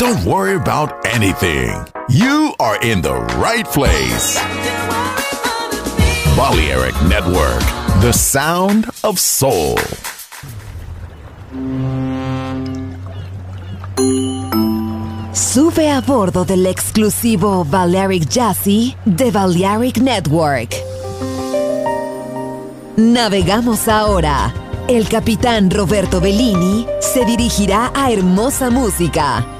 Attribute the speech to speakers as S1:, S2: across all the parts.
S1: Don't worry about anything. You are in the right place. Balearic Network, the sound of soul.
S2: Sube a bordo del exclusivo Balearic Jazzy de Balearic Network. Navegamos ahora. El capitán Roberto Bellini se dirigirá a hermosa música.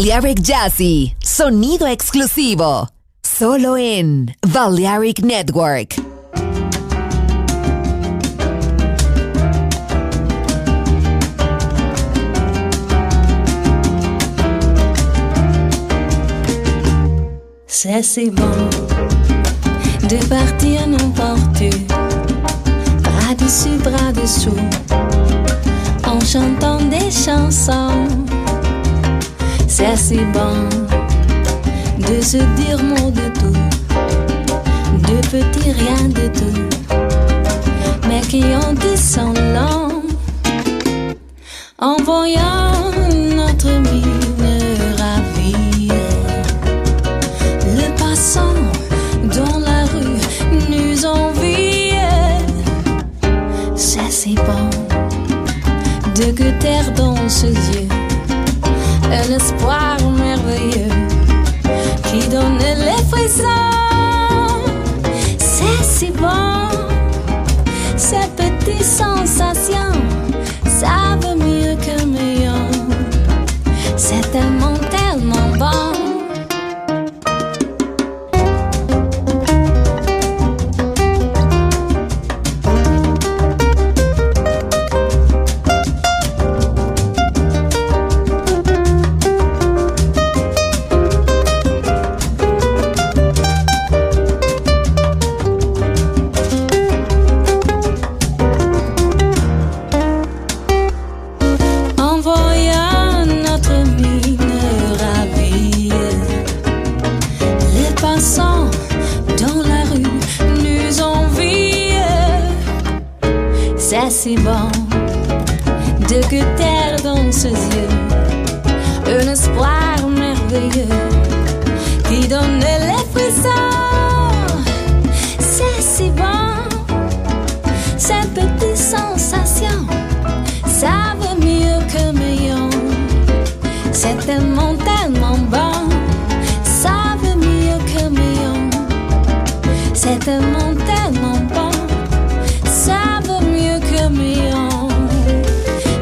S3: Balearic Jazzy, sonido exclusivo, solo en Balearic Network.
S4: C'est si bon de partir n'importe où, bras dessus, bras dessous, en chantant des chansons. c'est bon de se dire mot de tout, de petits rien de tout, mais qui en descend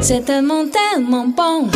S4: C'est tellement, tellement bon.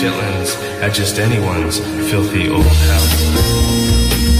S5: chitlins at just anyone's filthy old house.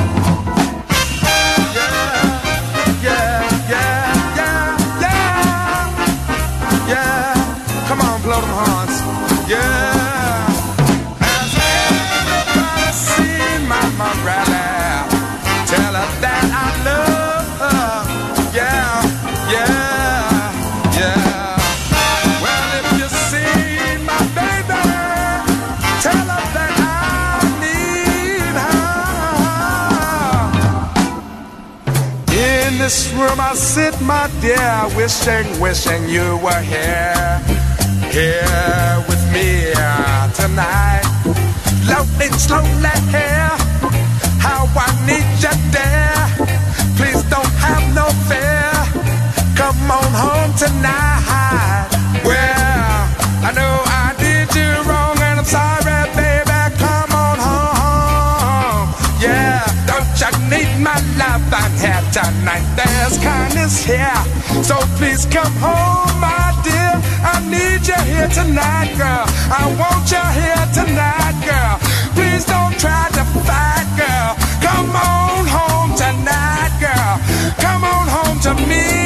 S6: Room I sit, my dear, wishing, wishing you were here, here with me uh, tonight. Floating slowly here, how I need you there. Please don't have no fear. Come on home tonight. Well, I know I did you wrong and I'm sorry, don't you need my love? I'm tonight. There's kindness here. So please come home, my dear. I need you here tonight, girl. I want you here tonight, girl. Please don't try to fight, girl. Come on home tonight, girl. Come on home to me.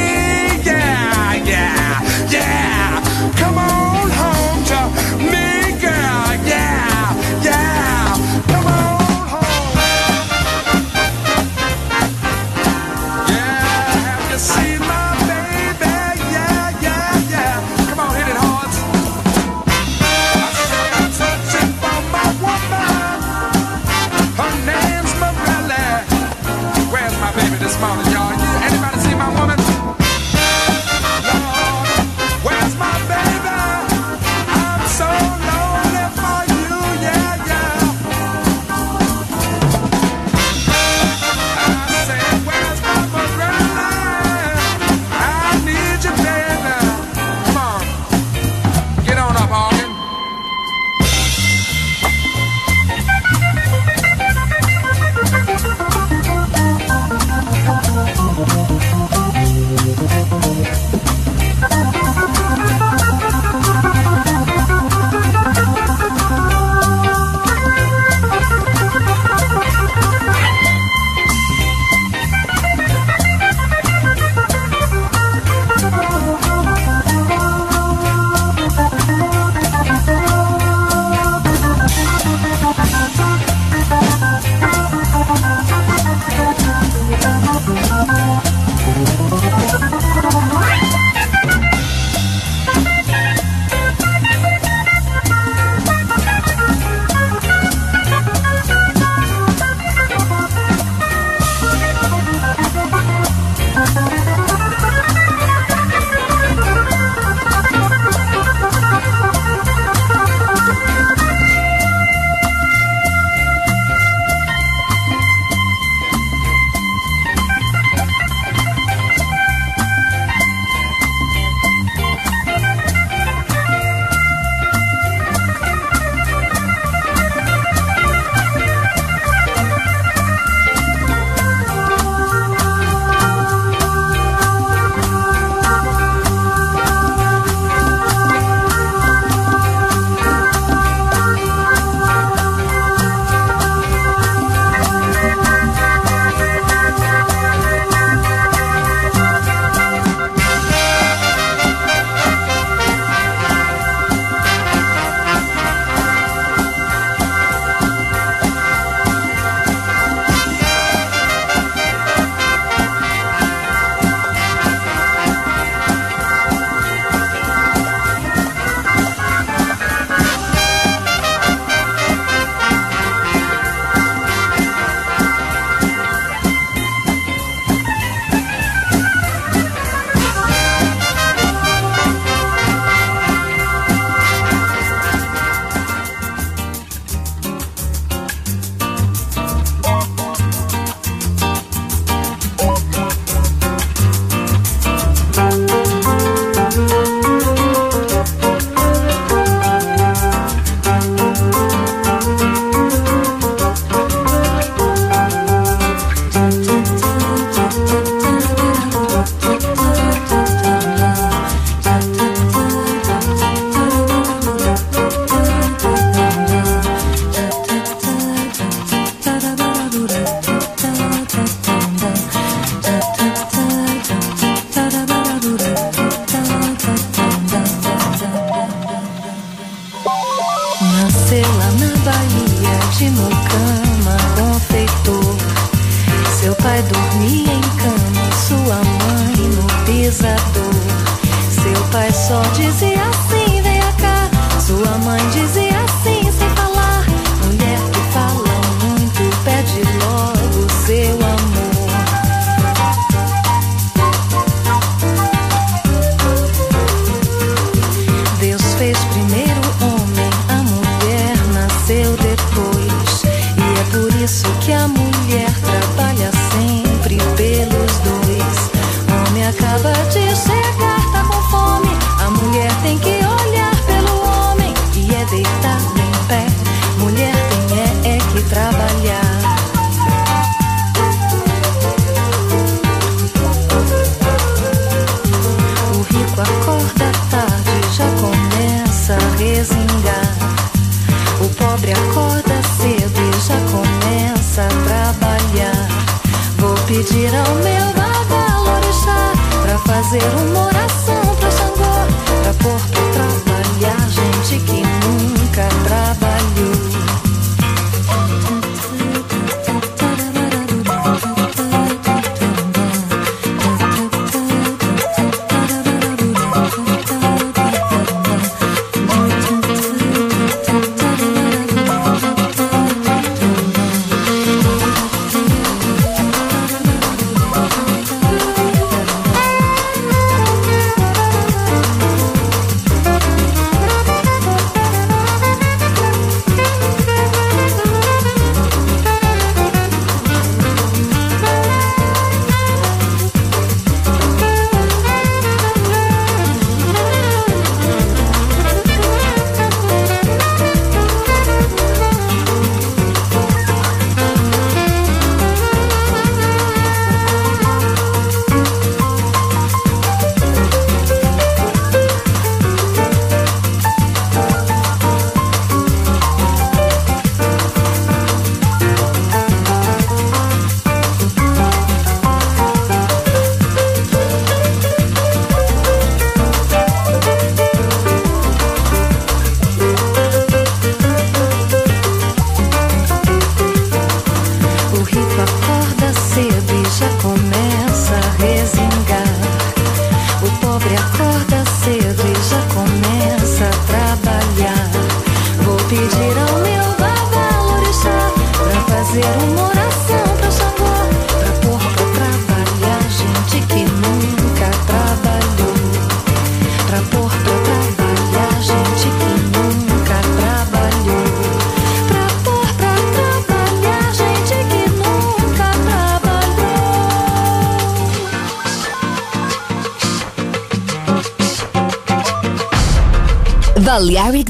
S4: at
S3: the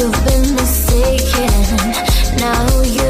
S4: You've
S7: been mistaken. Now you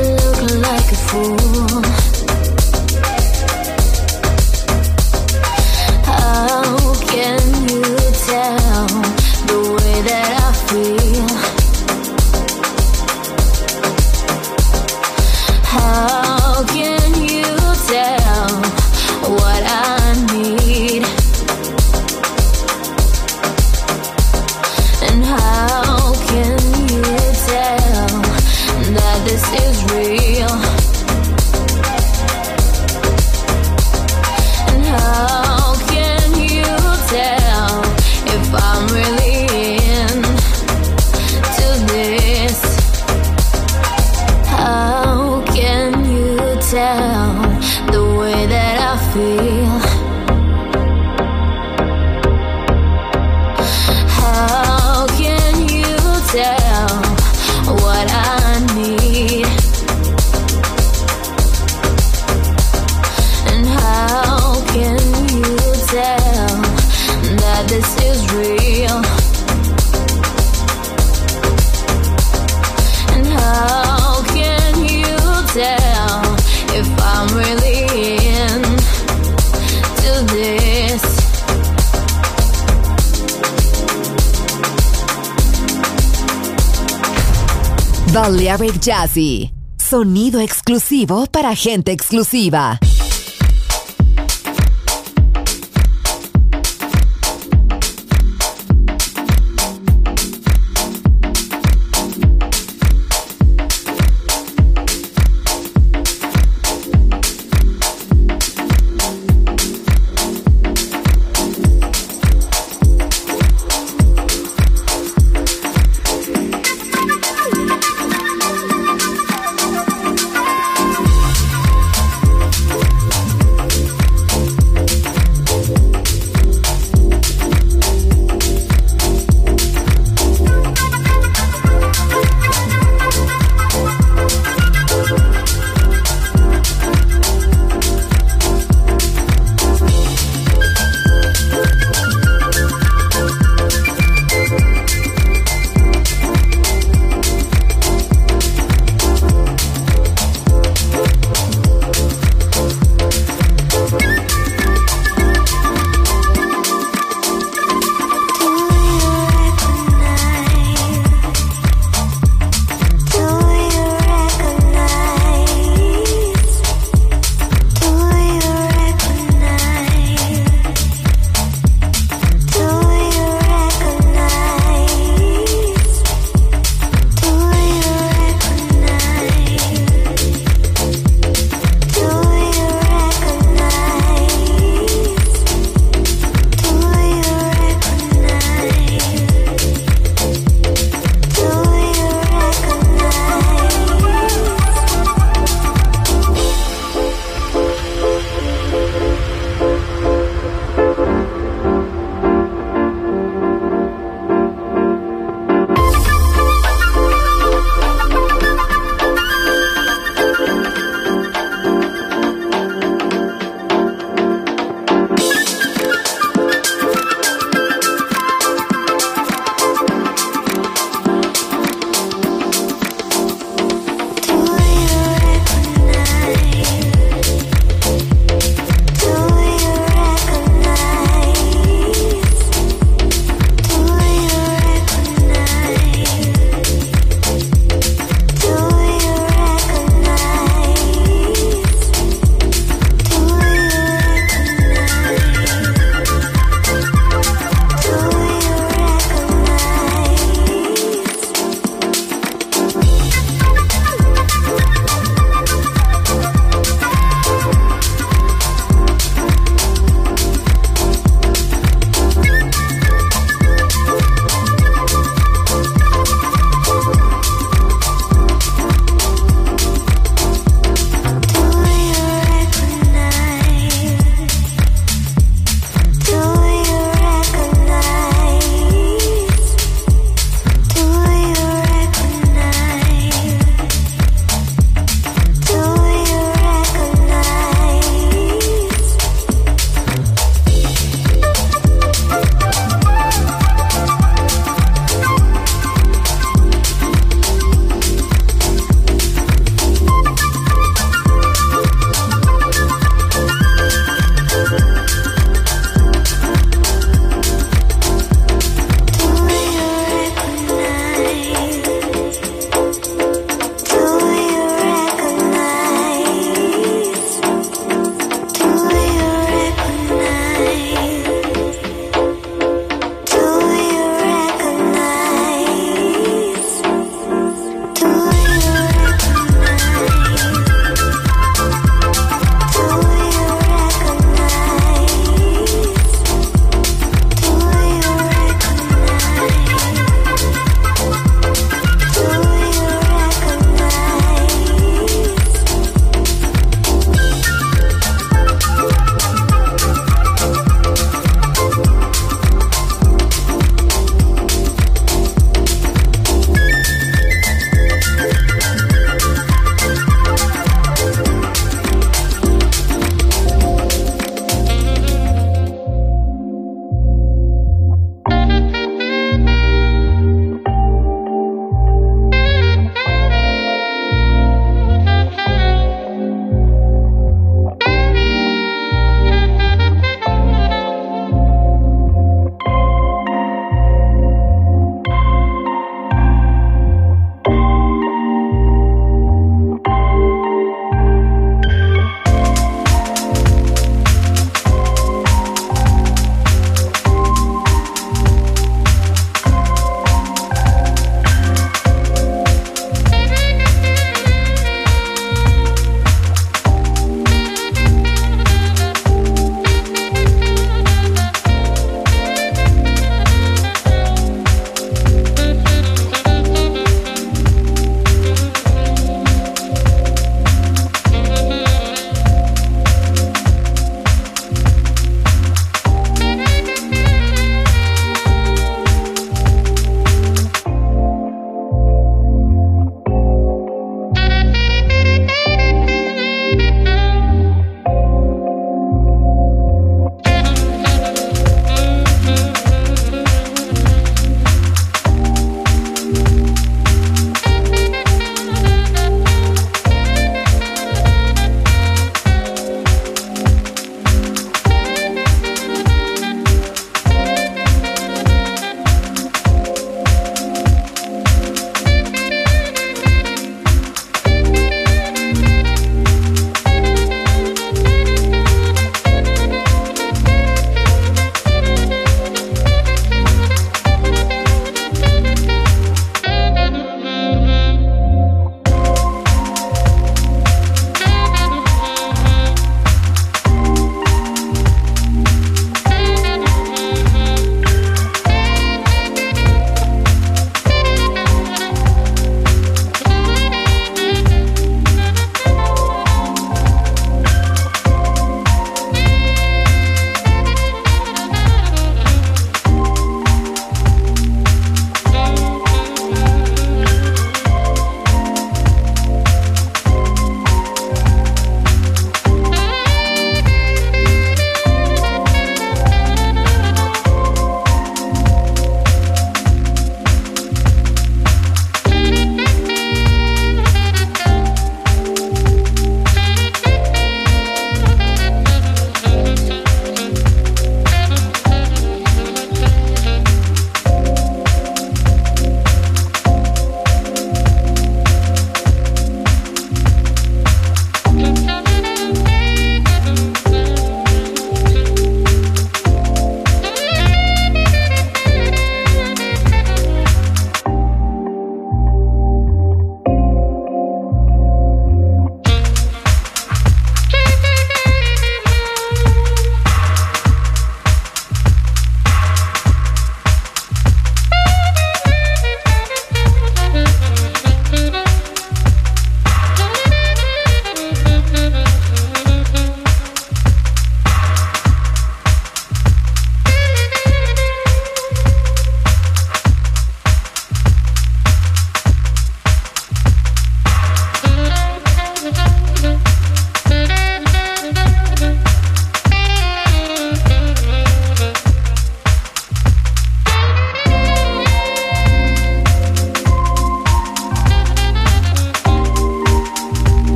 S7: Jazzy. Sonido exclusivo para gente exclusiva.